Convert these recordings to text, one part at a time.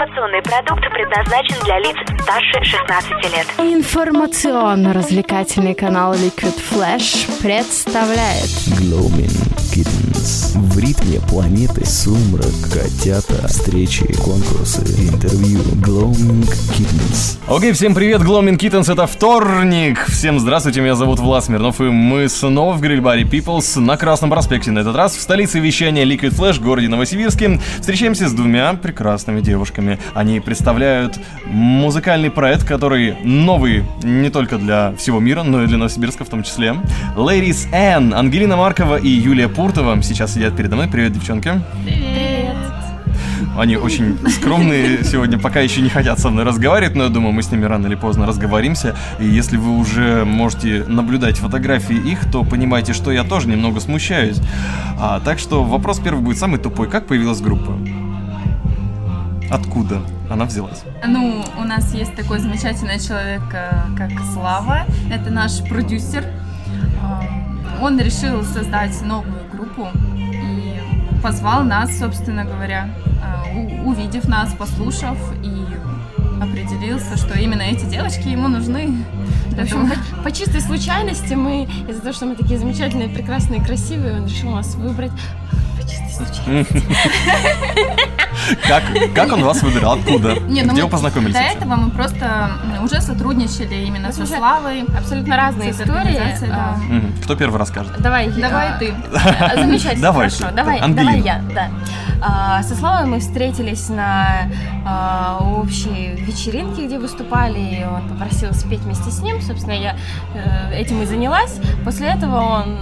Информационный продукт предназначен для лиц старше 16 лет. Информационно-развлекательный канал Liquid Flash представляет Gloaming Kittens. В ритме планеты сумрак, котята, встречи, конкурсы, интервью. Gloaming Kittens. Окей, всем привет, Gloaming Kittens, это вторник. Всем здравствуйте, меня зовут Влад Смирнов, и мы снова в гриль-баре Peoples на Красном проспекте. На этот раз в столице вещания Liquid Flash, городе Новосибирске. Встречаемся с двумя прекрасными девушками. Они представляют музыкальный проект, который новый не только для всего мира, но и для Новосибирска в том числе. Ladies N, Ангелина Маркова и Юлия Пуртова сейчас сидят передо мной. Привет, девчонки. Они очень скромные сегодня, пока еще не хотят со мной разговаривать, но я думаю, мы с ними рано или поздно разговоримся. И если вы уже можете наблюдать фотографии их, то понимаете, что я тоже немного смущаюсь. А, так что вопрос первый будет самый тупой. Как появилась группа? Откуда она взялась? Ну, у нас есть такой замечательный человек, э, как Слава. Это наш продюсер. Э, Он решил создать новую группу и позвал нас, собственно говоря, э, увидев нас, послушав и определился, что именно эти девочки ему нужны. В общем, по, по чистой случайности мы, из-за того, что мы такие замечательные, прекрасные, красивые, он решил нас выбрать. Как, как он вас выбирал? Откуда? Не, ну Где мы вы познакомились? До этого мы просто уже сотрудничали именно со уже Славой. Абсолютно разные истории. да. А, Мгм. Кто первый расскажет? Давай, Давай а, ты. Замечательно, Давай хорошо. ты. Давай, давай я, да. А, Со Славой мы встретились на а, общей вечеринке, где выступали, и он попросил спеть вместе с ним. Собственно, я э, этим и занялась. После этого он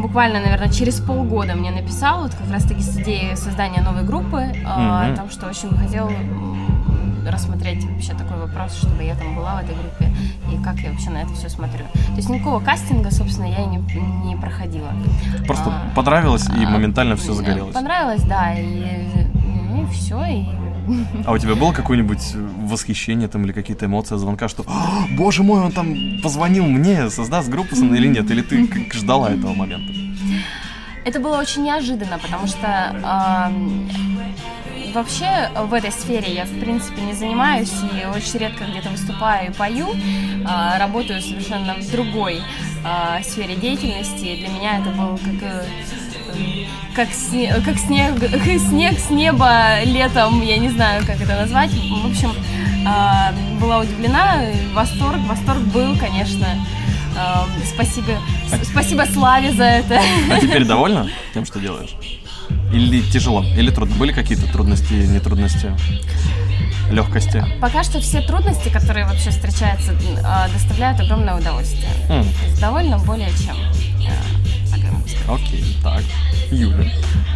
буквально, наверное, через полгода мне написал, вот как раз-таки с идеей создания новой группы, а, Мгм. о том, что очень бы хотел рассмотреть вообще такой вопрос, чтобы я там была в этой группе, и как я вообще на это все смотрю. То есть никакого кастинга, собственно, я и не, не проходила. Просто А, понравилось и а, моментально все э, загорелось. Понравилось, да, и, ну, и все, и А у тебя было какое-нибудь восхищение там или какие-то эмоции от звонка, что «А, боже мой, он там позвонил мне, создаст группу со мной или нет? Или ты ждала этого момента? Это было очень неожиданно, потому что ам, вообще в этой сфере я, в принципе, не занимаюсь и очень редко где-то выступаю и пою. А, работаю совершенно в другой а, сфере деятельности. Для меня это был как, э, как, сне- как снег, снег с неба летом, я не знаю, как это назвать. В общем, а, была удивлена, восторг, восторг был, конечно. А, Спасибо, с- спасибо Славе за это. А теперь довольна тем, что делаешь? Или тяжело? Или трудно? Были какие-то трудности, не трудности, легкости? Пока что все трудности, которые вообще встречаются, а, доставляют огромное удовольствие. Есть довольно более чем. Окей, так. Юля.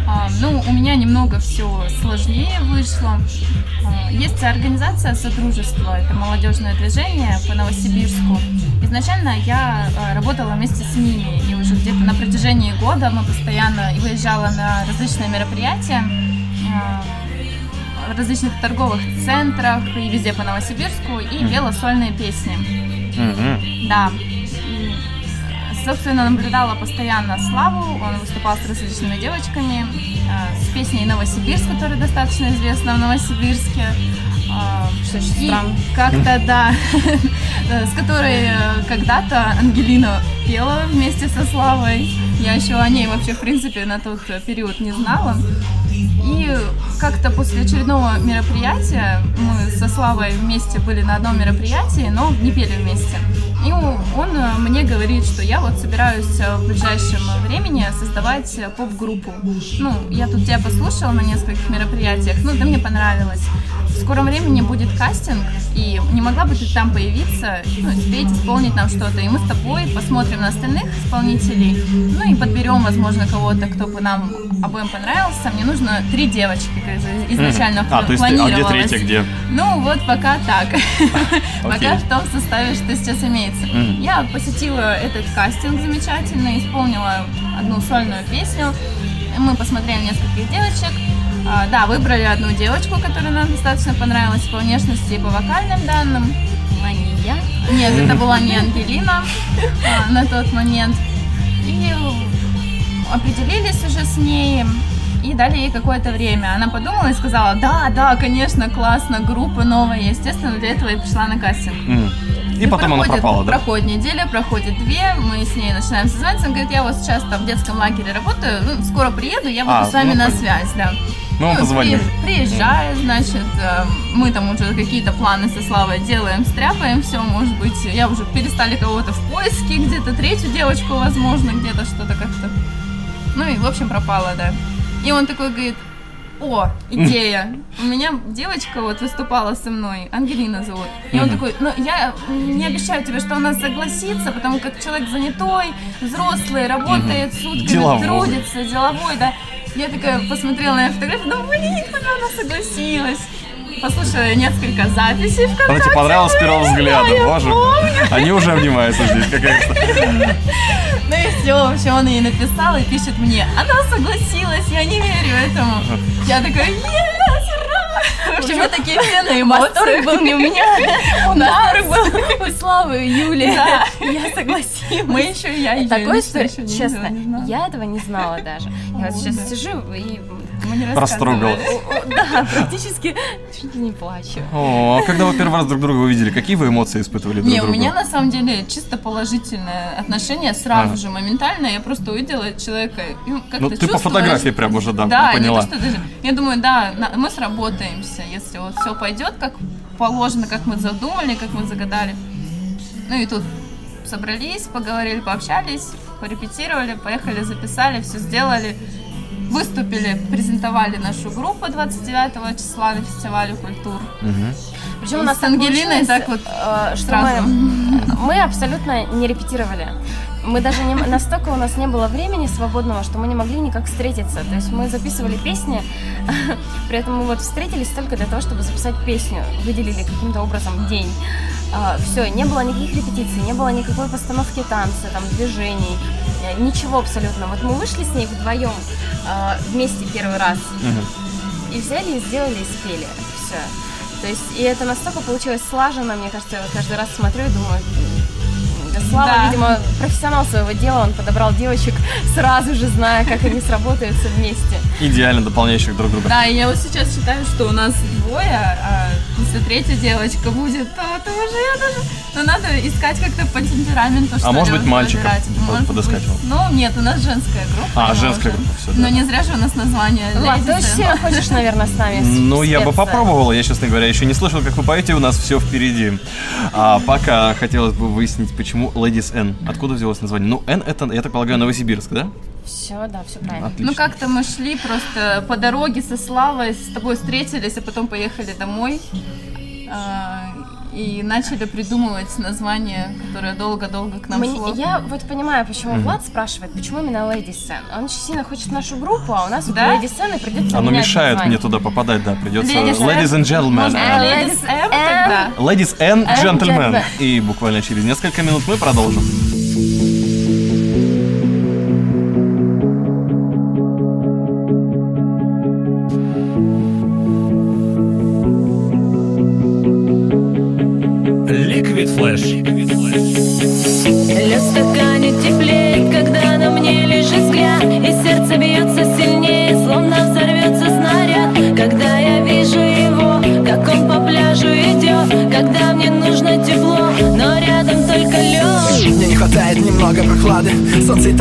А, ну, у меня немного все сложнее вышло. А, Есть организация Содружество, это молодежное движение по Новосибирску. Изначально я а, работала вместе с ними, и уже где-то на протяжении года мы постоянно выезжала на различные мероприятия а, в различных торговых центрах и везде по Новосибирску и пела сольные песни. Мгм. Да. Собственно, наблюдала постоянно Славу. Он выступал с различными девочками. э, С песней «Новосибирск», которая достаточно известна в Новосибирске. Э, Что И как-то, да, с которой э, когда-то Ангелина пела вместе со Славой. Я еще о ней вообще, в принципе, на тот период не знала. И как-то после очередного мероприятия мы со Славой вместе были на одном мероприятии, но не пели вместе. И он э, мне говорит, что я вот собираюсь э, в ближайшем времени создавать э, поп-группу. Ну, я тут тебя послушала на нескольких мероприятиях, ну, да мне понравилось. В скором времени будет кастинг, и не могла бы ты там появиться, ну, спеть, исполнить нам что-то. И мы с тобой посмотрим на остальных исполнителей, ну и подберем, возможно, кого-то, кто бы нам обоим понравился. Мне нужно три девочки, как из- изначально Мгм. А, то есть а где третья, где? Ну вот пока так. Пока Окей. в том составе, что сейчас имеется. Мгм. Я посетила этот кастинг замечательно, исполнила одну сольную песню. Мы посмотрели нескольких девочек. А, да, выбрали одну девочку, которая нам достаточно понравилась по внешности и по вокальным данным. А не я. Нет, это была не Ангелина а, на тот момент. И определились уже с ней. И дали ей какое-то время. Она подумала и сказала, да, да, конечно, классно, группа новая. Естественно, для этого я пришла на кастинг. М. И потом она проходит, пропала, да? Проходит неделя, проходит две, мы с ней начинаем созваниваться. Она говорит, я вот сейчас там в детском лагере работаю, ну, скоро приеду, я буду А, с вами ну, на связь, да. Ну, позвоним. при- Приезжает, значит, э, мы там уже какие-то планы со Славой делаем, стряпаем все, может быть, я уже перестали кого-то в поиске, где-то третью девочку, возможно, где-то что-то как-то. Ну и, в общем, пропала, да. И он такой говорит, о, идея. У меня девочка вот выступала со мной, Ангелина зовут. И он такой, ну я не обещаю тебе, что она согласится, потому как человек занятой, взрослый, работает сутками, Деловой. трудится, деловой, да. Я такая посмотрела на фотографию, ну блин, она согласилась. Послушала несколько записей в Она тебе понравилась с первого взгляда, я боже. Они уже обнимаются здесь, какая-то. Ну и все, вообще он ей написал и пишет мне, она согласилась, я не верю этому. Я такая, yes! В общем, мы такие все на эмоциях. Был не у меня, У нас. был у Славы и Юли. Да. Я согласилась. Мы еще, я ее Такой не честно, я этого не знала даже. Я вот сейчас да. сижу и, Не о, да, практически чуть ли не плачу. О, а когда вы первый раз друг друга увидели, какие вы эмоции испытывали друг Не, у другу? меня на самом деле чисто положительное отношение сразу А. же, моментально. Я просто увидела человека. как Ну, ты по фотографии прям уже, да, Да, поняла. не то, даже... Я думаю, да, на- мы сработаемся, если вот все пойдет как положено, как мы задумали, как мы загадали. Ну и тут собрались, поговорили, пообщались, порепетировали, поехали, записали, все сделали. Выступили, презентовали нашу группу 29 числа на фестивале культур. Причем И у нас с Ангелиной так вот э, что сразу. мы, мы абсолютно не репетировали. Мы даже не, настолько у нас не было времени свободного, что мы не могли никак встретиться. То есть мы записывали песни, при этом мы вот встретились только для того, чтобы записать песню, выделили каким-то образом день. все, не было никаких репетиций, не было никакой постановки танца, там, движений, э, ничего абсолютно. Вот мы вышли с ней вдвоем э, вместе первый раз, и взяли и сделали и спели. Все. То есть, и это настолько получилось слаженно, мне кажется, я вот каждый раз смотрю и думаю, Слава, Да. видимо, профессионал своего дела, он подобрал девочек сразу же, зная, как они сработаются вместе. Идеально дополняющих друг друга. Да, и я вот сейчас считаю, что у нас двое, а если третья девочка будет, то, то уже я даже... Ну, надо искать как-то по темпераменту, что А может быть, мальчика Может подыскать быть. Ну, нет, у нас женская группа. А, женская уже. группа, всё, да. Но не зря же у нас название. Влад, ты очень сильно хочешь, наверное, с нами Ну, я бы спеться. попробовал, я, честно говоря, еще не слышал, как вы поете, у нас все впереди. А пока хотелось бы выяснить, почему Ladies N. Откуда взялось название? Ну, N это, я так полагаю, Новосибирск, да? Все, да, все правильно. Отлично. Ну, как-то мы шли просто по дороге со Славой, с тобой встретились, а потом поехали домой. а, И начали придумывать название, которое долго-долго к нам Мне- шло. я вот понимаю, почему Влад спрашивает, почему именно Ladies Sen. Он очень сильно хочет нашу группу, а у нас Да? Ladies Sen и придется Оно мешает название. мне туда попадать, да, придется. Ladies Ladies and gentlemen. Можно А, Ladies M. тогда? Ladies and And gentlemen. gentlemen. И буквально через несколько минут мы продолжим.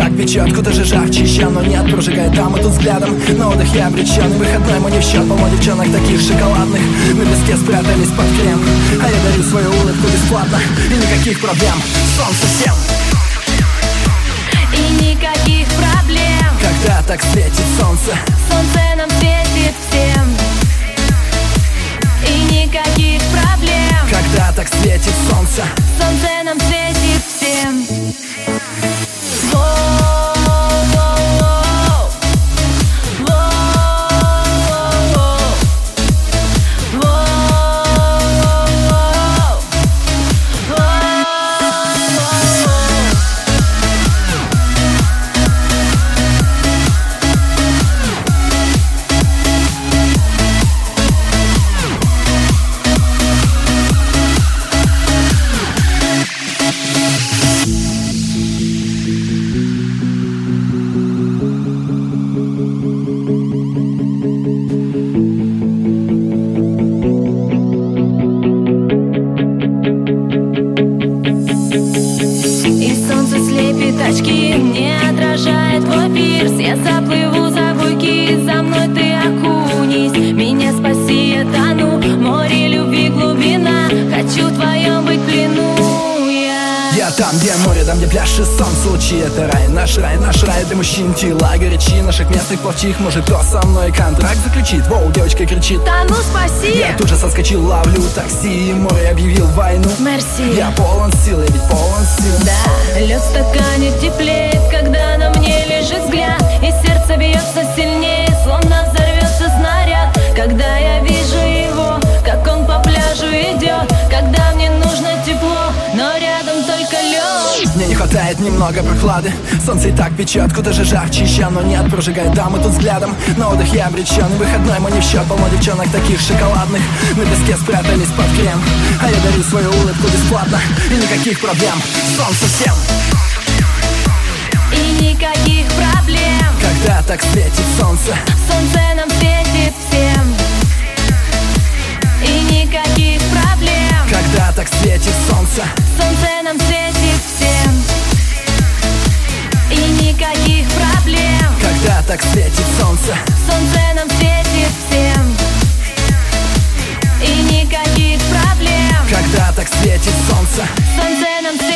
Так печет, куда же жарче еще Но нет, прожигает там и тут взглядом. На отдых я обречен, выходной мой не в счет Полно девчонок таких шоколадных. На песке спрятались под крем А я дарю свою улыбку бесплатно. И никаких проблем, солнце всем И никаких проблем. Когда так светит солнце? Солнце нам светит всем. И никаких проблем. Когда так светит солнце? Солнце нам светит всем go. ir se essa plena. Где море, там где пляж и солнце лучи Это рай, наш рай, наш рай для мужчин. Тела горячи, наших местных плавчих Может кто со мной контракт заключит Воу, девочка кричит. Да ну спаси! Я тут же соскочил, ловлю такси И море объявил войну. Мерси! Я полон сил, я ведь полон сил. Да, лед в стакане теплеет, когда на мне лежит взгляд. И сердце бьется сильнее, словно взорвется снаряд. Когда я вижу не хватает немного прохлады. Солнце и так печет, куда же жарче еще Но нет, прожигает дамы тут взглядом. На отдых я обречен, выходной мой не в счет. Полно девчонок таких шоколадных. На песке спрятались под крем. А я дарю свою улыбку бесплатно. И никаких проблем, солнце всем И никаких проблем. Когда так светит солнце? Солнце нам светит всем. И никаких проблем Когда так светит солнце? Солнце нам светит всем. И никаких проблем. Когда так светит солнце? Солнце нам светит всем. И никаких проблем. Когда так светит солнце? Солнце нам светит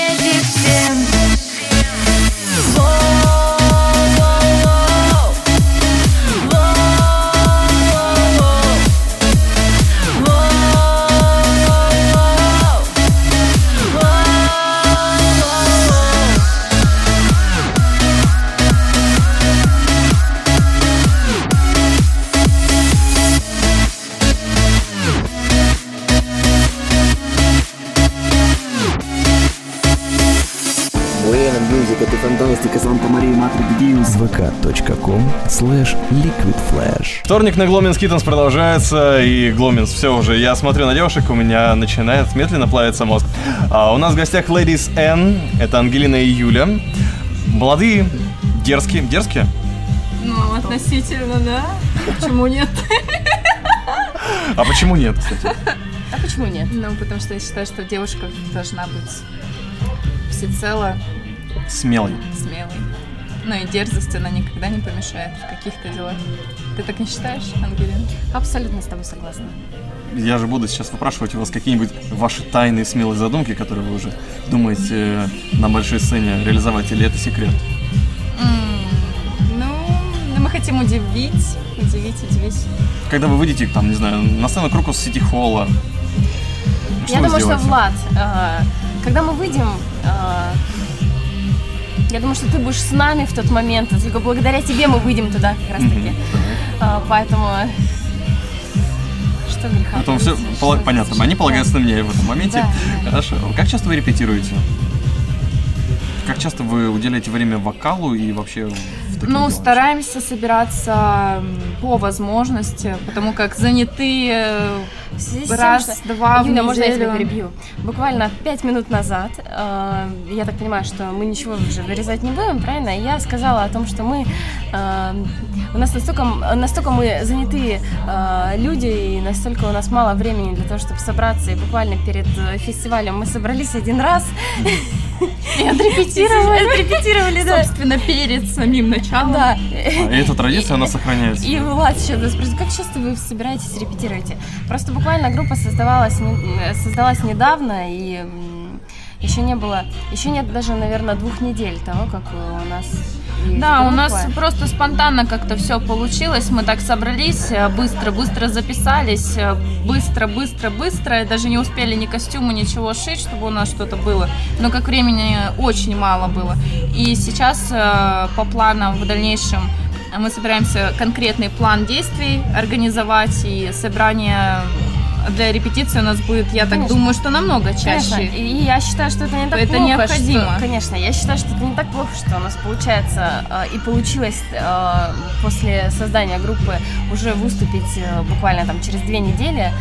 slash liquidflash. Вторник на Гломенс Киттенс продолжается, и Гломенс, все уже, я смотрю на девушек, у меня начинает медленно плавиться мозг. А у нас в гостях Ladies N, это Ангелина и Юля. Молодые, дерзкие, дерзкие? Ну, относительно, да. Почему нет? А почему нет, кстати? А почему нет? Ну, потому что я считаю, что девушка должна быть всецело Смелый. смелой. Ну и дерзость, она никогда не помешает в каких-то делах. Ты так не считаешь, Ангелина? Абсолютно с тобой согласна. Я же буду сейчас выпрашивать у вас какие-нибудь ваши тайные смелые задумки, которые вы уже думаете э, на большой сцене реализовать, или это секрет? Ну, ну, мы хотим удивить, удивить, удивить. Когда вы выйдете, там, не знаю, на сцену Крокус Сити Холла, что я думаю, сделаете? что Влад, э, когда мы выйдем, э, я думаю, что ты будешь с нами в тот момент, и только благодаря тебе мы выйдем туда как раз таки. Э, поэтому что греха Потом все что понятно. Они полагаются на меня в этом моменте. Да, да. Хорошо. Как часто вы репетируете? Как часто вы уделяете время вокалу и вообще Ну, делах? стараемся собираться по возможности, потому как занятые В связи с тем, раз, что- два в Юля, можно я тебя перебью? Буквально пять минут назад, э, я так понимаю, что мы ничего уже вырезать не будем, правильно? Я сказала о том, что мы, э, у нас настолько, настолько мы занятые э, люди, и настолько у нас мало времени для того, чтобы собраться, и буквально перед э, фестивалем мы собрались один раз и отрепетировали. Отрепетировали, да. собственно, перед самим началом. Да. А, и эта традиция, она сохраняется. И Влад сейчас нас спросит, как часто вы собираетесь, репетируете? Просто буквально группа создавалась, создалась недавно, и еще не было, еще нет даже, наверное, двух недель того, как у нас Да, у нас просто спонтанно как-то все получилось. Мы так собрались, э, быстро-быстро записались, э, быстро-быстро-быстро. и Даже не успели ни костюмы, ничего шить, чтобы у нас что-то было. Но как времени очень мало было. И сейчас э, по планам в дальнейшем мы собираемся конкретный план действий организовать и собрание для репетиции у нас будет, я так Конечно. думаю, что намного Конечно, чаще. и я считаю, что это не так Это плохо. необходимо. что- конечно, я считаю, что это не так плохо, что у нас получается э, и получилось э, после создания группы уже выступить э, буквально там через две недели.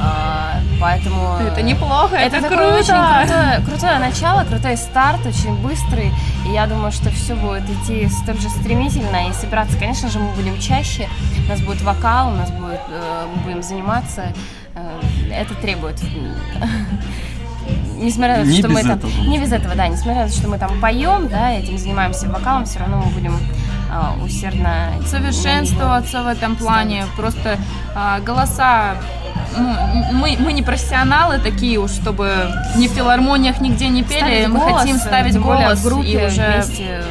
Э, поэтому Это неплохо, это, такое круто. очень крутое, крутое начало, крутой старт, очень быстрый. И я думаю, что все будет идти столь же стремительно. И собираться, конечно же, мы будем чаще. У нас будет вокал, у нас будет, э, мы будем заниматься. Э, это требует. Несмотря на то, Не что мы без там. этого. Не без этого, да. Несмотря на то, что мы там поем, да, этим занимаемся вокалом, все равно мы будем а, усердно совершенствоваться в этом плане. Просто голоса ну, мы, мы не профессионалы такие уж, чтобы ни в филармониях нигде не пели. Ставить мы голос, хотим ставить голос в группе и уже вместе.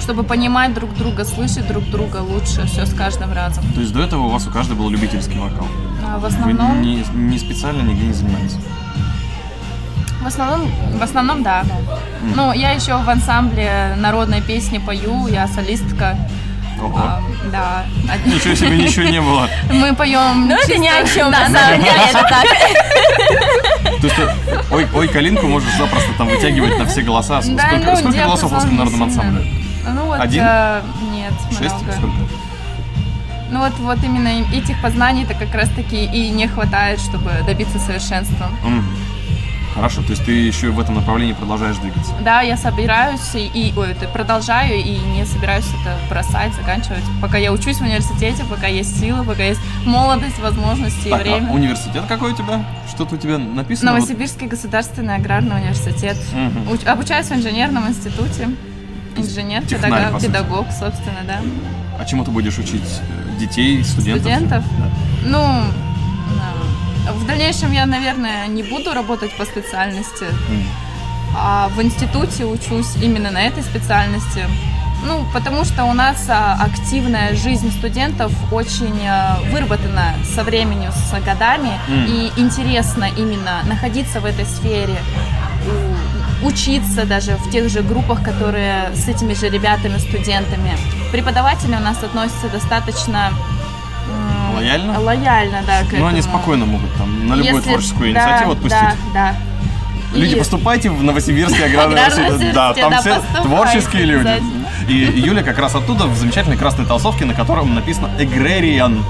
чтобы понимать друг друга, слышать друг друга лучше, все с каждым разом. То есть до этого у вас у каждого был любительский вокал? В Вы основном, не, не специально нигде не занимались? В основном в основном, да. Ну, я еще в ансамбле народной песни пою, я солистка. Ого. А, да. Ничего себе, ничего не было. Мы поем. Ну, это ни о чем, Да, на да, самом деле, это так. То есть ой, ой, калинку можешь запросто там вытягивать на все голоса. Сколько ну, голосов в диапазон народном ансамбле? Ну вот, Один? э, нет, Шесть? Сколько? Ну вот, вот именно им- этих познаний-то как раз таки и не хватает, чтобы добиться совершенства. Мгм. Хорошо, то есть ты еще в этом направлении продолжаешь двигаться. Да, я собираюсь и, и- ой, продолжаю и не собираюсь это бросать, заканчивать. Пока я учусь в университете, пока есть силы, пока есть молодость, возможности и Так, а время. университет какой у тебя? Что-то у тебя написано? Вот- Новосибирский государственный аграрный университет. Мгм. Уч- обучаюсь в инженерном институте. Инженер, Технарь, педагог, педагог, собственно, да. А чему ты будешь учить э, детей, студентов? Студентов? Да. Ну, в дальнейшем я, наверное, не буду работать по специальности, М. а в институте учусь именно на этой специальности. Ну, потому что у нас а, активная жизнь студентов очень а, выработана со временем, с годами, М. и интересно именно находиться в этой сфере, учиться даже в тех же группах, которые с этими же ребятами, студентами. Преподаватели у нас относятся достаточно Лояльно? Лояльно, да, к Ну, они этому. спокойно могут там на любую Если- творческую да, инициативу отпустить. Да, да. Люди, И- поступайте в Новосибирский аграрный университет. Да, там да, все творческие люди. И Юля как раз оттуда в замечательной красной толстовке, на котором написано Agrarian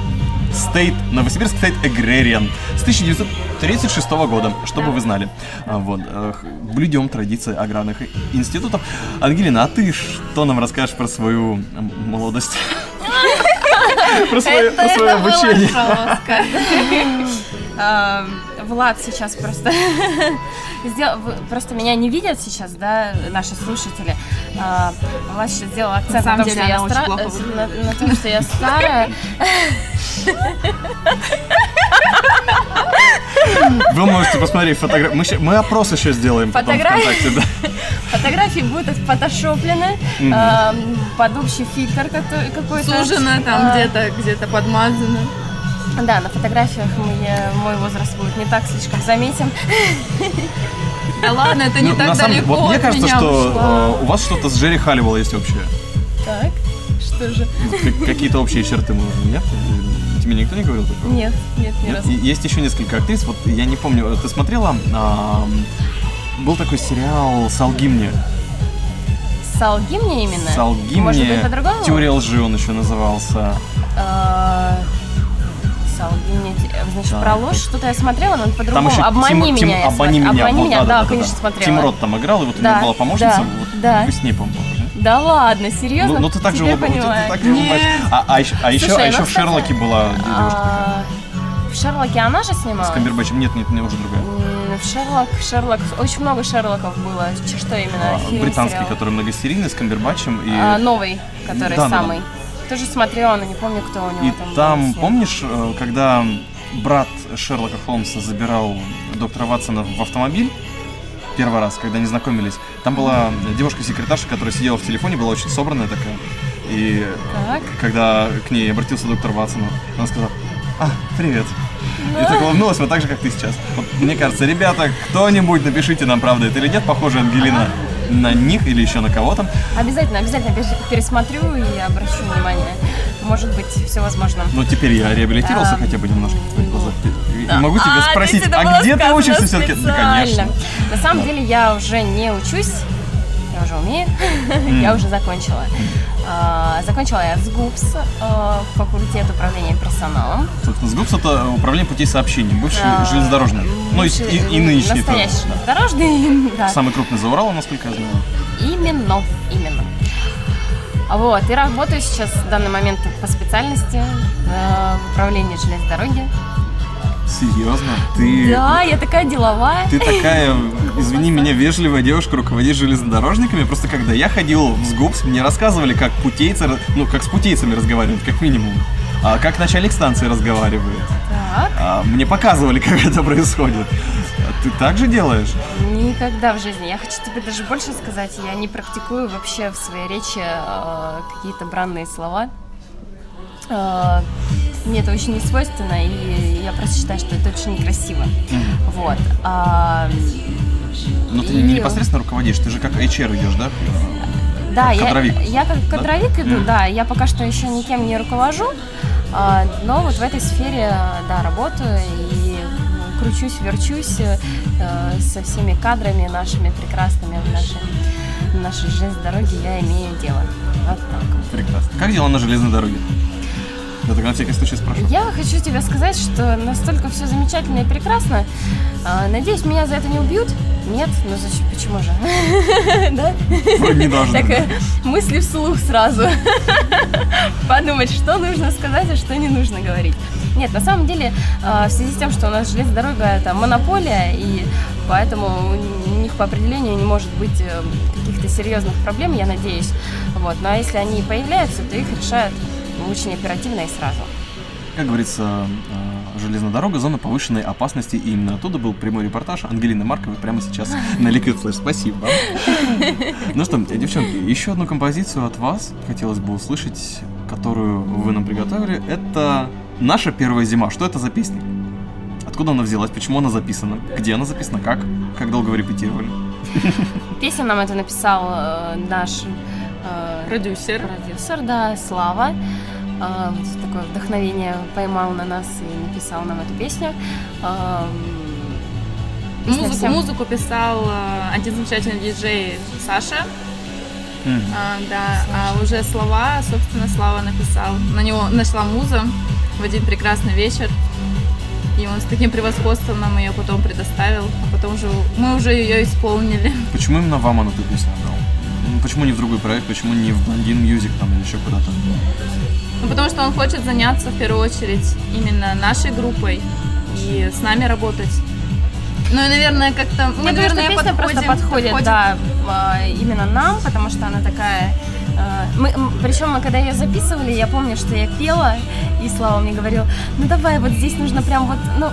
State, Новосибирск State Agrarian с 1936 года, чтобы вы знали. А, Вот, э, блюдем традиции аграрных институтов. Ангелина, а ты что нам расскажешь про свою молодость? Про свое обучение. А, Влад сейчас просто просто меня не видят сейчас, да, наши слушатели. А, Влад сейчас сделал акцент На на, том, деле что я стра- э, на, на том, что я старая. Вы можете посмотреть фотографии. Мы, мы опрос еще сделаем потом Фотографии? ВКонтакте, да. Фотографии будут фотошоплены Мгм. а, под общий фильтр какой- какой-то. Сужено там А, где-то, где-то подмазано. Да, на фотографиях мы- мой возраст будет не так слишком заметен. Да ладно, это не Ну, так далеко вот мне кажется, что э, у вас что-то с Джерри Халливелл есть общее. Так, что же? Какие-то общие черты, может, нет? Тебе никто не говорил такого? Нет, нет, ни Нет? разу. Есть еще несколько актрис. Вот я не помню, ты смотрела? был такой сериал «Солги мне». Солги мне именно? «Солги Может мне». быть, по-другому? Теория лжи он еще назывался. А, Солги мне. Значит, Да, про ложь то- что-то я смотрела, но по-другому. Обмани Тим- меня. Тим- я обмани меня. Обмани вот, меня, да, да-да-да-да. конечно, смотрела. Тим Рот там играл, и вот у Да, него была помощница. да, вот да. Вы с ней, по-моему. Да ладно, серьезно? Ну, ну ты так же улыбаешься. А, а еще, а еще, Слушай, а ну, еще в Шерлоке была девушка А, В Шерлоке она же снималась? с Камбербэтчем. Нет, нет, не уже другая. В Шерлок, Шерлок, очень много Шерлоков было. Что именно? А, Фильм, британский, сериал? который многосерийный, с Камбербатчем. И, А, новый, который Да, да, да. Тоже смотрела, но не помню, кто у него и там. там, помнишь, э, когда брат Шерлока Холмса забирал доктора Ватсона в автомобиль, первый раз, когда они знакомились, там была девушка-секретарша, которая сидела в телефоне, была очень собранная такая. И Так. когда к ней обратился доктор Ватсон, она сказала, а, привет. И так улыбнулась, вот так же, как ты сейчас. Вот, мне кажется, ребята, кто-нибудь напишите нам, правда это или нет, похоже Ангелина на них или еще на кого-то. Обязательно, обязательно перес- пересмотрю и обращу внимание. Может быть, все возможно. Ну, теперь я реабилитировался Ам, хотя бы немножко в твоих глазах. И Да. могу тебя А, спросить, а где ты учишься все-таки? Да, конечно. На самом деле я уже не учусь, я уже умею, я уже закончила. А, Закончила я с ГУПС, а, факультет управления персоналом. Собственно, СГУПС это управление путей сообщений, бывший А, железнодорожный. Ну, и, и, и нынешний. Настоящий железнодорожный, да. Самый крупный за Уралом, насколько я знаю. Именно, именно. А Вот, и работаю сейчас в данный момент по специальности э, в управлении железной дороги. Серьезно? Ты, Да, я такая деловая. ты такая, извини меня, вежливая девушка, руководишь железнодорожниками. Просто когда я ходил в СГУПС, мне рассказывали, как путейцы, ну, как с путейцами разговаривают, как минимум. А как начальник станции разговаривает. Так. А а мне показывали, как это происходит. А ты так же делаешь? Никогда в жизни. Я хочу тебе даже больше сказать. Я не практикую вообще в своей речи э, какие-то бранные слова. Э, мне это очень не свойственно, и я просто считаю, что это очень некрасиво. Вот. А, Но ты И- не непосредственно руководишь, ты же как HR идешь, да? Да, я, кадровик. я как кадровик иду, да, я пока что еще никем не руковожу, а, но вот в этой сфере, да, работаю и кручусь, верчусь э, со всеми кадрами нашими прекрасными в нашей, в нашей железной дороге я имею дело. Вот так. Прекрасно. Как дела на железной дороге? Я так на всякий случай спрошу. Я хочу тебе сказать, что настолько все замечательно и прекрасно. А, Надеюсь, меня за это не убьют. Нет? Ну зачем? Почему же? Да? Вроде не должны. Так, э, мысли вслух сразу. Подумать, что нужно сказать, а что не нужно говорить. Нет, на самом деле, э, в связи с тем, что у нас железная дорога это монополия, и поэтому у них по определению не может быть э, каких-то серьезных проблем, я надеюсь. Вот. Ну а если они появляются, то их решают очень оперативно и сразу. Как говорится, э, железная дорога, зона повышенной опасности, и именно оттуда был прямой репортаж Ангелины Марковой прямо сейчас на Liquid Flash. Спасибо. Ну что, девчонки, еще одну композицию от вас хотелось бы услышать, которую вы нам приготовили. Это «Наша первая зима». Что это за песня? Откуда она взялась? Почему она записана? Где она записана? Как? Как долго вы репетировали? Песню нам это написал э, наш Продюсер. продюсер, да, Слава. Э, такое вдохновение поймал на нас и написал нам эту песню. Эм, песня Музыку, вся- музыку писал э, один замечательный диджей Саша. М. А, да, а уже слова, собственно, Слава написал. На него нашла муза в один прекрасный вечер. И он с таким превосходством нам ее потом предоставил, а потом уже мы уже ее исполнили. Почему именно вам он эту песню отдал? Почему не в другой проект? Почему не в Blondin Music там или еще куда-то? Ну, потому что он хочет заняться в первую очередь именно нашей группой и с нами работать. Ну и, наверное, как-то мы, Я думаю, что наверное, песня просто подходит, да, в, а, именно нам, потому что она такая. э, Мы, причем мы когда ее записывали, я помню, что я пела, и Слава мне говорил, ну давай, вот здесь нужно прям вот, ну,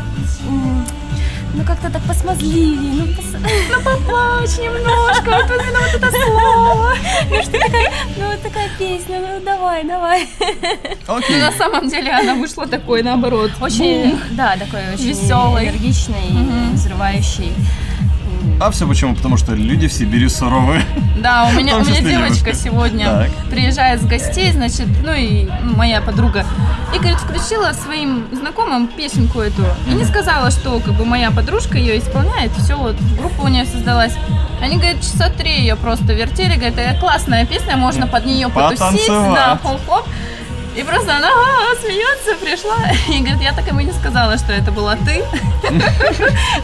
ну как-то так посмазливее, ну, пос- ну поплачь немножко, вот именно вот это слово. Ну что такая, ну вот такая песня, ну давай, давай. Ну, на самом деле она вышла такой, наоборот. Очень, да, такой очень Весёлый. энергичный, взрывающий. А все почему? Потому что люди в Сибири суровые. Да, у меня, у меня девочка сегодня Так. приезжает с гостей, значит, ну и моя подруга. И, говорит, включила своим знакомым песенку эту. И не сказала, что как бы моя подружка ее исполняет. Все, вот группа у нее создалась. Они, говорят, часа три ее просто вертели. Говорят, это классная песня, можно под нее потусить. Да, хоп-хоп. И просто она «А, смеется, пришла. И говорит, я так ему не сказала, что это была ты.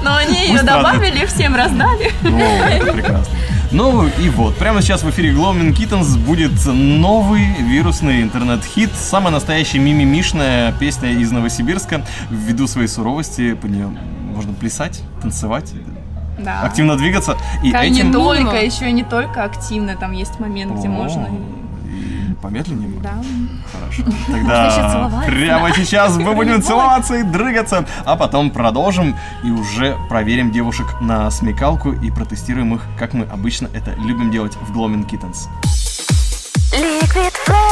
Но они ее добавили, всем раздали. О, это прекрасно. Ну и вот, прямо сейчас в эфире Glowing Kittens будет новый вирусный интернет-хит, самая настоящая мимимишная песня из Новосибирска. Ввиду своей суровости по нее можно плясать, танцевать, Да. активно двигаться. И Как этим... не только, еще и не только активно, там есть момент, где можно. Помедленнее? Да. Хорошо. Тогда прямо сейчас мы будем целоваться и дрыгаться, а потом продолжим и уже проверим девушек на смекалку и протестируем их, как мы обычно это любим делать в Glowing Kittens. Liquid Flash.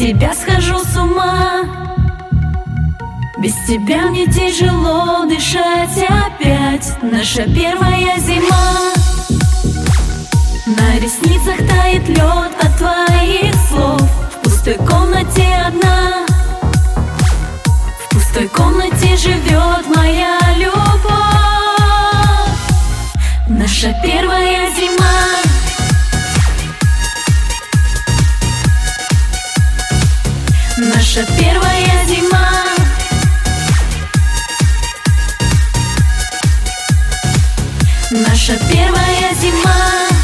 Тебя схожу с ума. Без тебя мне тяжело дышать опять. Наша первая зима. На ресницах тает лед от твоих слов. В пустой комнате одна. В пустой комнате живет моя любовь. Наша первая зима Наша первая зима. Наша первая зима.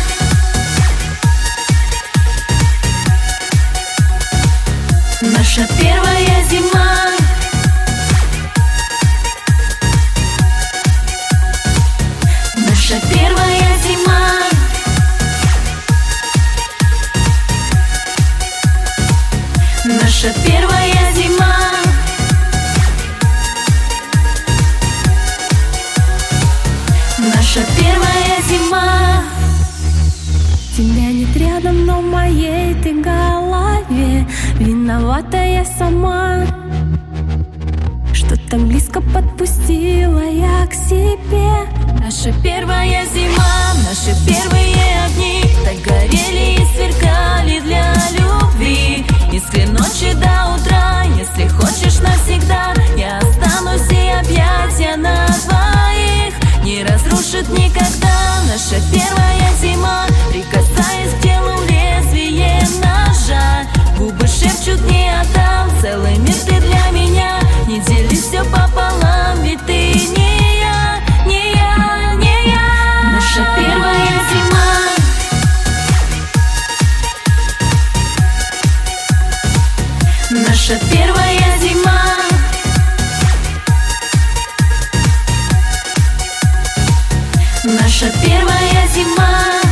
Наша первая зима. Наша первая зима.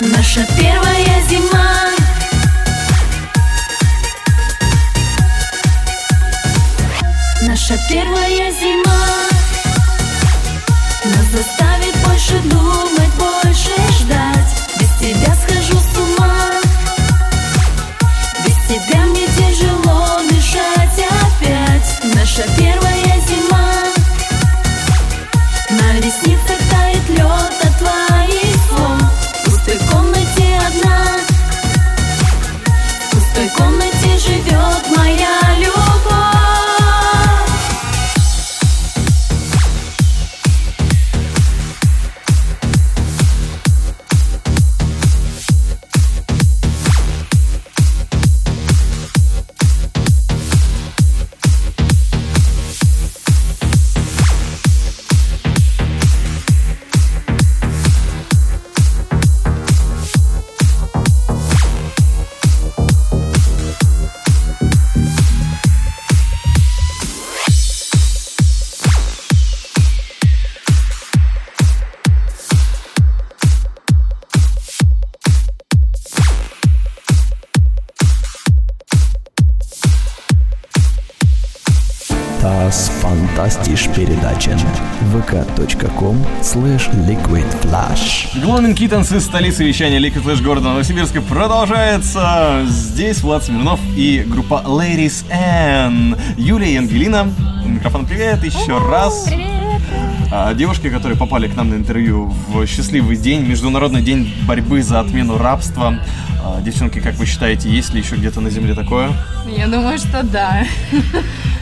Наша первая зима. Наша первая зима. Нас заставит больше думать, больше slash liquidflash. Гломин Киттенс из столицы вещания Liquid Flash города Новосибирска продолжается. Здесь Влад Смирнов и группа Ladies N. Юлия и Ангелина. Микрофон привет еще раз. А, Девушки, которые попали к нам на интервью в счастливый день, Международный день борьбы за отмену рабства. А, Девчонки, как вы считаете, есть ли еще где-то на земле такое? Я думаю, что да.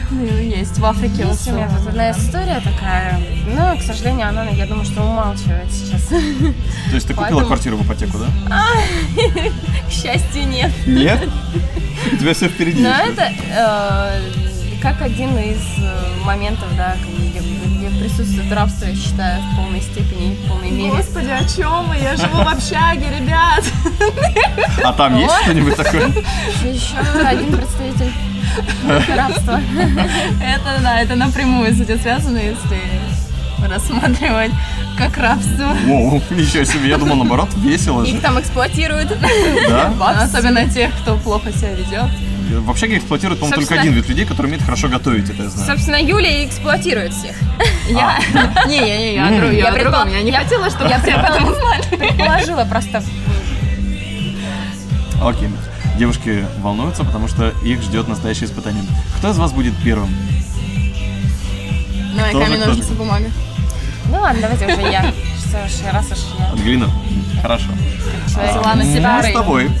Ну, Есть в Африке. Есть у меня тут одна история такая, но, к сожалению, она, я думаю, что умалчивает сейчас. То есть ты купила Поэтому- квартиру в ипотеку, да? К счастью, нет. Нет? У тебя все впереди. Но это э, как один из э, моментов, да, где, где присутствует рабство, я считаю, в полной степени, в полной мере. Господи, о чем мы? Я живу в общаге, ребят. А там есть что-нибудь такое? Еще один представитель рабства. Это, да, это напрямую с этим связано, если рассматривать как рабство. Воу, ничего себе, я думал, наоборот, весело Их же. там эксплуатируют. Да? Особенно тех, кто плохо себя ведет. В общаге эксплуатирует, по-моему, только один вид людей, который умеет хорошо готовить, это я знаю. Собственно, Юлия и эксплуатирует всех. Я? Не, не, не, я о друг- я о другом. Я не хотела, чтобы я все об этом узнали. предположила просто. Окей. Девушки волнуются, потому что их ждет настоящее испытание. Кто из вас будет первым? Давай, Тоже, камень, ножницы, бумага. Ну ладно, давайте уже я. Что ж, раз уж я Ангелина? Хорошо. Взяла на себя Мы с тобой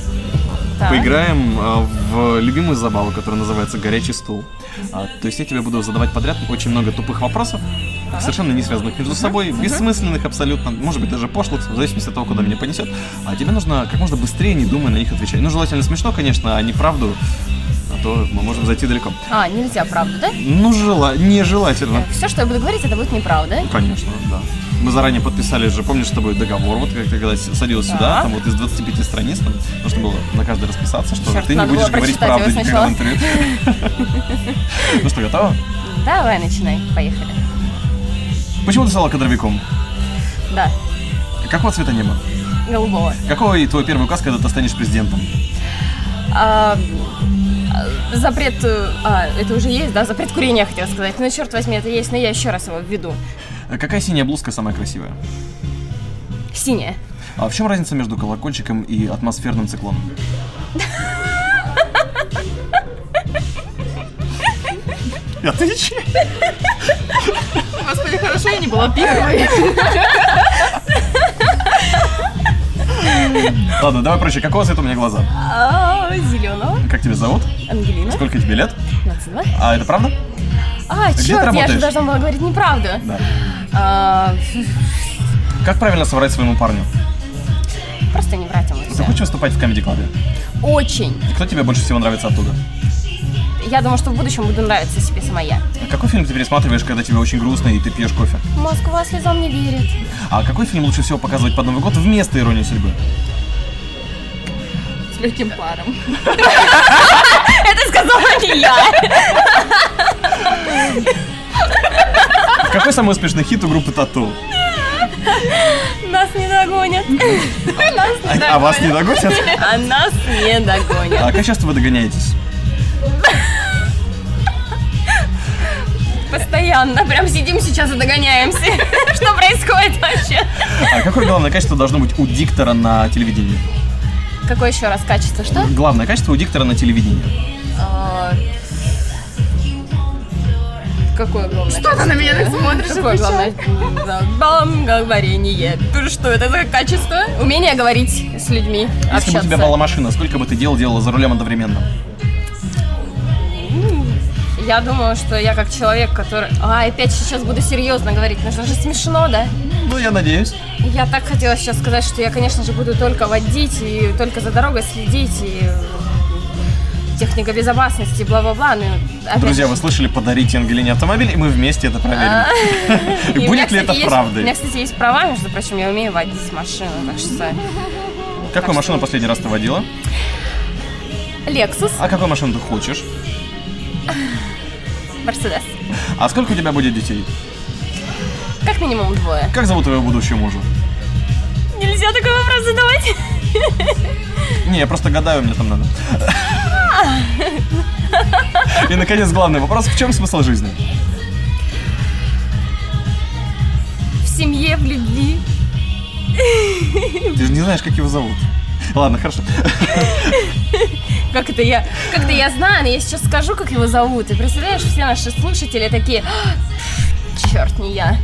Так. поиграем а, в любимую забаву, которая называется «Горячий стул». А, То есть я тебе буду задавать подряд очень много тупых вопросов, совершенно не связанных между собой, бессмысленных абсолютно, может быть даже пошлых, в зависимости от того, куда меня понесет. А тебе нужно как можно быстрее, не думая, на них отвечать. Ну, желательно смешно, конечно, а не правду, а то мы можем зайти далеко. А, нельзя, правда, да? Ну, жела... нежелательно. Все, что я буду говорить, это будет неправда. Конечно, да. Мы заранее подписали же, помнишь, с тобой договор, вот как ты когда с- садилась сюда, там вот из 25 страниц, там нужно было на каждой расписаться, что Чёрт, ты не будешь говорить правду никогда в интервью. Ну что, готова? Давай, начинай, поехали. Почему ты стала кадровиком? Да, Какого цвета небо? голубого. Какой твой первый указ, когда ты станешь президентом? А, а, запрет, э, а, это уже есть, да, запрет курения, хотела сказать. Ну, черт возьми, это есть, но я еще раз его введу. Какая синяя блузка самая красивая? Синяя. А в чем разница между колокольчиком и атмосферным циклоном? Отвечай. Господи, хорошо, я не была первой. Ладно, давай проще. Какого цвета у меня глаза? Зеленого. Как тебя зовут? Ангелина. Сколько тебе лет? 22. А это правда? А, ты черт, я же должна была говорить неправду. Да. А, Как правильно соврать своему парню? просто не врать ему. Ты хочешь выступать в Comedy Club? Очень. И кто тебе больше всего нравится оттуда? Я думаю, что в будущем буду нравиться себе сама я. А Какой фильм ты пересматриваешь, когда тебе очень грустно и ты пьешь кофе? Москва слезам не верит. А какой фильм лучше всего показывать под Новый год вместо «Иронии судьбы»? С легким паром. Это сказала не я. Какой самый успешный хит у группы Тату? Нас не догонят. Нас не А, а вас не догонят. догонят? А нас не догонят. А как часто вы догоняетесь? Постоянно. Прям сидим сейчас и догоняемся. Что происходит вообще? А какое главное качество должно быть у диктора на телевидении? Какое еще раз качество? Что? Главное качество у диктора на телевидении. Какое главное? Что ты на меня так смотришь? Какое главное? Бам, говорение. Что это за качество? Умение говорить с людьми, Если бы у тебя была машина, сколько бы ты дел делала за рулем одновременно? Я думаю, что я как человек, который... А, опять сейчас буду серьезно говорить. Нужно же смешно, да? Ну, я надеюсь. Я так хотела сейчас сказать, что я, конечно же, буду только водить и только за дорогой следить и техника безопасности, бла-бла-бла. Ну, Друзья, вы слышали, подарите Ангелине автомобиль, и мы вместе это проверим. Меня, Будет ли это есть- У правдой? меня, кстати, есть права, между прочим, я умею водить машину, так что... Какую машину последний раз ты водила? Lexus, А какую машину ты хочешь? Мерседес. А сколько у тебя будет детей? Как минимум двое. Как зовут твоего будущего мужа? Нельзя такой вопрос задавать. Не, я просто гадаю, мне там надо. И, наконец, главный вопрос. В чем смысл жизни? В семье, в любви. Ты же не знаешь, как его зовут. Ладно, хорошо. Как это я? Как это я знаю, но я сейчас скажу, как его зовут. И представляешь, все наши слушатели такие, «А, черт, не я.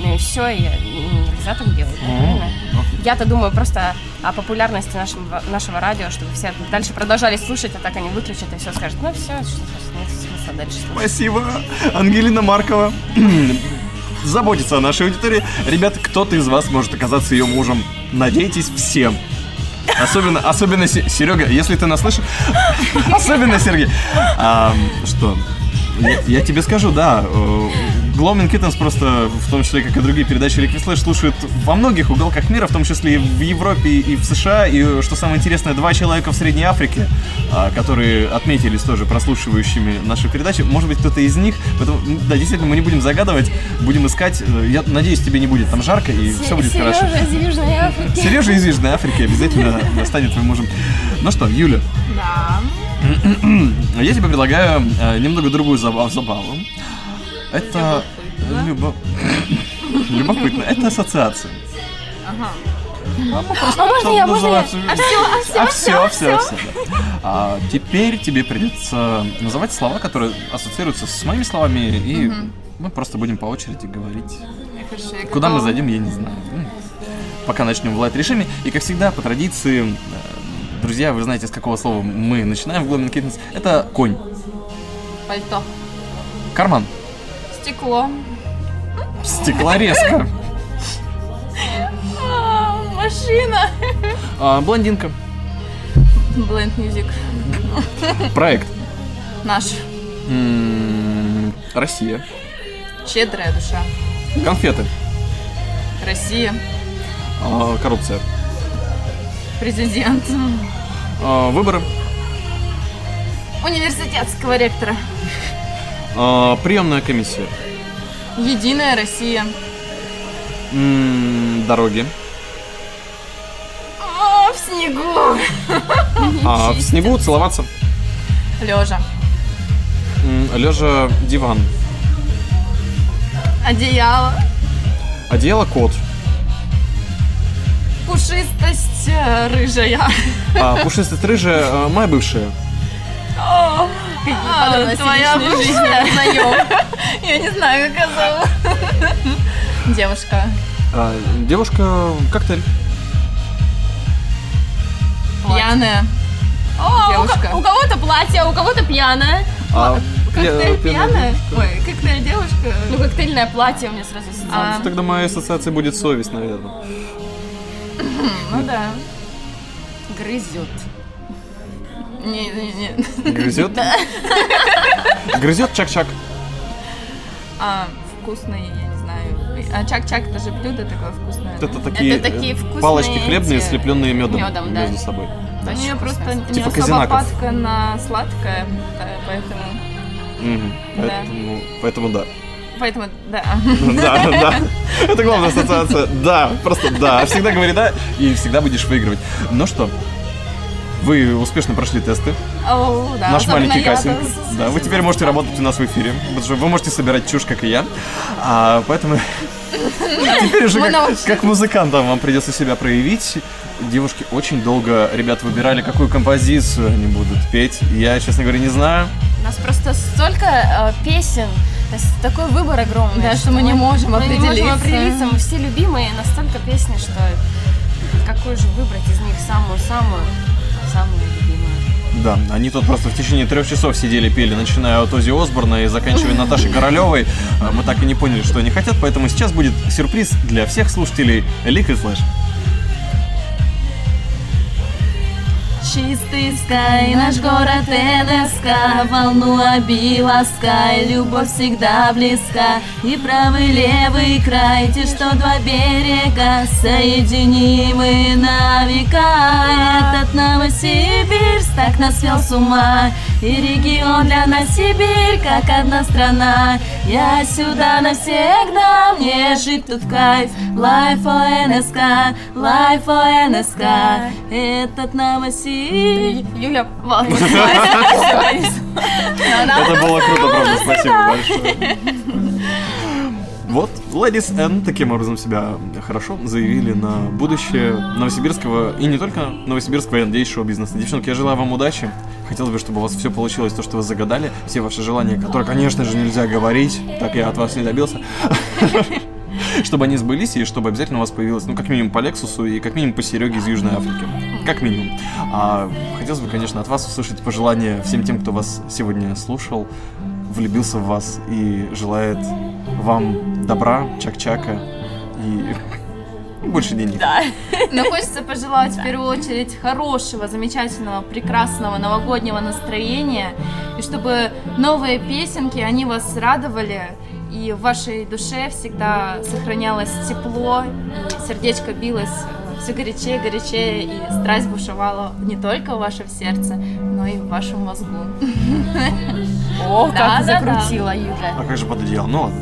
Ну и все, я, нельзя так делать, правильно? Я-то думаю просто о популярности нашего, нашего радио, чтобы все дальше продолжали слушать, а так они выключат и все скажут, ну все, нет смысла дальше слушать. Спасибо, Ангелина Маркова. Заботится о нашей аудитории. Ребят, кто-то из вас может оказаться ее мужем. Надейтесь всем. Особенно, особенно Се- Серега, если ты нас слышишь. Особенно Сергей. А, что? Я, я тебе скажу, да. Gloaming Kittens просто, в том числе, как и другие передачи Liquid Flash, слушают во многих уголках мира, в том числе и в Европе, и в США. И, что самое интересное, два человека в Средней Африке, а, которые отметились тоже прослушивающими наши передачи. Может быть, кто-то из них. Поэтому, да, действительно, мы не будем загадывать, будем искать. Э, Я надеюсь, тебе не будет там жарко, и все будет хорошо. Сережа из Южной Африки. Сережа из Южной Африки обязательно станет твоим мужем. Ну что, Юля, Да. я тебе предлагаю э, немного другую заба- забаву. Это любо- любопытно. Это ассоциация. Ага. А можно я, можно я? А все, все, все. А теперь тебе придется называть слова, которые ассоциируются с моими словами, и мы просто будем по очереди говорить. Хорошо, Куда мы зайдем, я не знаю. Ну, Пока начнем в лайт-режиме. И, как всегда, по традиции, э, друзья, вы знаете, с какого слова мы начинаем в Glowing Kittens. Это конь. Пальто. Карман. Стекло. Стеклорезка. А, машина. А, блондинка. Blend Music. Проект. Наш. Россия. Щедрая душа. Конфеты. Россия. А, Коррупция. Президент. А, Выборы. Университетского ректора. А, Приемная комиссия. Единая Россия. М, Дороги. О, в снегу. А в снегу целоваться. Лежа. Лежа диван. Одеяло. Одеяло кот. Пушистость э, рыжая. А пушистость рыжая э, моя бывшая. А, твоя бывшая. Я не знаю, как ее зовут. Девушка. А, девушка коктейль. Пьяная. О, у, Девушка. у кого-то платье, а у кого-то пьяное. А, Коктейль пья- пьяная? Ой, коктейль девушка. Ну, коктейльное платье у меня сразу ассоциация. А, Тогда моя ассоциация будет совесть, наверное. ну да. Грызет. Не, не, не. Грызет? Грызет чак-чак. А, вкусный, я не знаю. А чак-чак это же блюдо такое вкусное. Это да? такие, Это такие вкусные палочки хлебные, эти- слепленные медом, Медом, да. между собой. У меня просто не Типа особо казинаков. падка на сладкое, да, поэтому. Да. Поэтому, поэтому да. поэтому, да. Да, да. Это главная ассоциация. Да, просто да. Всегда говори да, и всегда будешь выигрывать. Ну что, вы успешно прошли тесты. О, да, Наш маленький я, кастинг. да, вы теперь можете работать у нас в эфире. Потому что вы можете собирать чушь, как и я. А, поэтому теперь уже Мы как, как музыкантам вам придется себя проявить. Девушки очень долго, ребят, выбирали, какую композицию они будут петь. Я, честно говоря, не знаю. У нас просто столько э, песен, такой выбор огромный. Да, что мы не можем мы не можем определиться. определиться. Мы все любимые, настолько песни, что какую же выбрать из них самую-самую, самую любимую. Да, они тут просто в течение трех часов сидели, пели, начиная от Ози Осборна и заканчивая Наташей Королевой. А Мы так и не поняли, что они хотят, поэтому сейчас будет сюрприз для всех слушателей Liquid Flash. Чистый скай, наш город НСК Волну обила скай, любовь всегда близка. И правый левый край, те, что два берега Соединимы на века. Этот Новосибирск так нас свел с ума И регион для нас Сибирь, как одна страна. Я сюда навсегда, мне жить тут кайф. Life for НСК, life for НСК Этот Новосибирск Юля, Это было круто, правда, спасибо большое. Вот, Ladies N таким образом себя хорошо заявили на будущее новосибирского и не только новосибирского, я надеюсь, шоу-бизнеса. Девчонки, я желаю вам удачи. Хотелось бы, чтобы у вас все получилось, то, что вы загадали. Все ваши желания, которые, конечно же, нельзя говорить, так я от вас не добился. Чтобы они сбылись, и чтобы обязательно у вас появилось, ну, как минимум по Лексусу и как минимум по Сереге из Южной Африки. Как минимум. А хотелось бы, конечно, от вас услышать пожелания всем тем, кто вас сегодня слушал, влюбился в вас и желает вам добра, чак-чака и больше денег. Но хочется пожелать в первую очередь хорошего, замечательного, прекрасного новогоднего настроения. И чтобы новые песенки, они вас радовали. И в вашей душе всегда сохранялось тепло, и сердечко билось все горячее, горячее, и страсть бушевала не только в вашем сердце, но и в вашем мозгу. О, как закрутила Юля. А как же под одеялом? Ну ладно.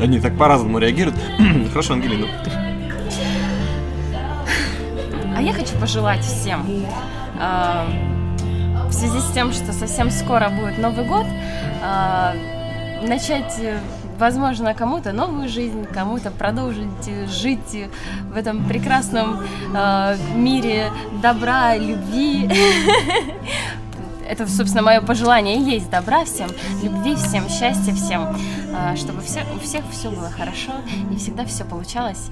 Они так по-разному реагируют. Хорошо, Ангелина. А я хочу пожелать всем, а, в связи с тем, что совсем скоро будет Новый год, а, начать, э, возможно, кому-то новую жизнь, кому-то продолжить э, жить э, в этом прекрасном а, мире добра, любви. Это, собственно, мое пожелание и есть добра всем, любви всем, счастья всем, а, чтобы все, у всех все было хорошо и всегда все получалось,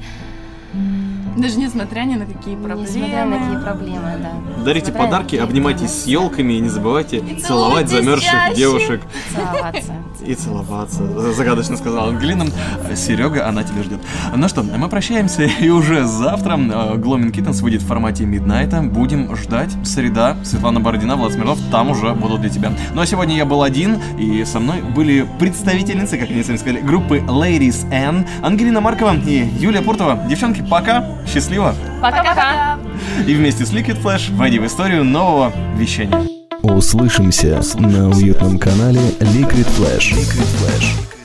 Даже несмотря ни на какие проблемы. несмотря на какие проблемы, да. Дарите Несмотря подарки, обнимайтесь с елками и не забывайте целовать целуйтесь замерзших чаще. девушек Целоваться. и целоваться. Загадочно сказала Ангелина. Серега, она тебя ждет. Ну что, мы прощаемся и уже завтра э, Gloaming Kittens выйдет в формате Миднайта. Будем ждать. Среда. Светлана Бородина, Влад Смирнов там уже будут для тебя. Ну а сегодня я был один, и со мной были представительницы, как они сами сказали, группы Ladies N, Ангелина Маркова и Юлия Пуртова. Девчонки, пока, счастливо. Пока-пока. И вместе с Liquid Flash войди в историю нового вещания. Услышимся на уютном канале Liquid Flash. Liquid Flash.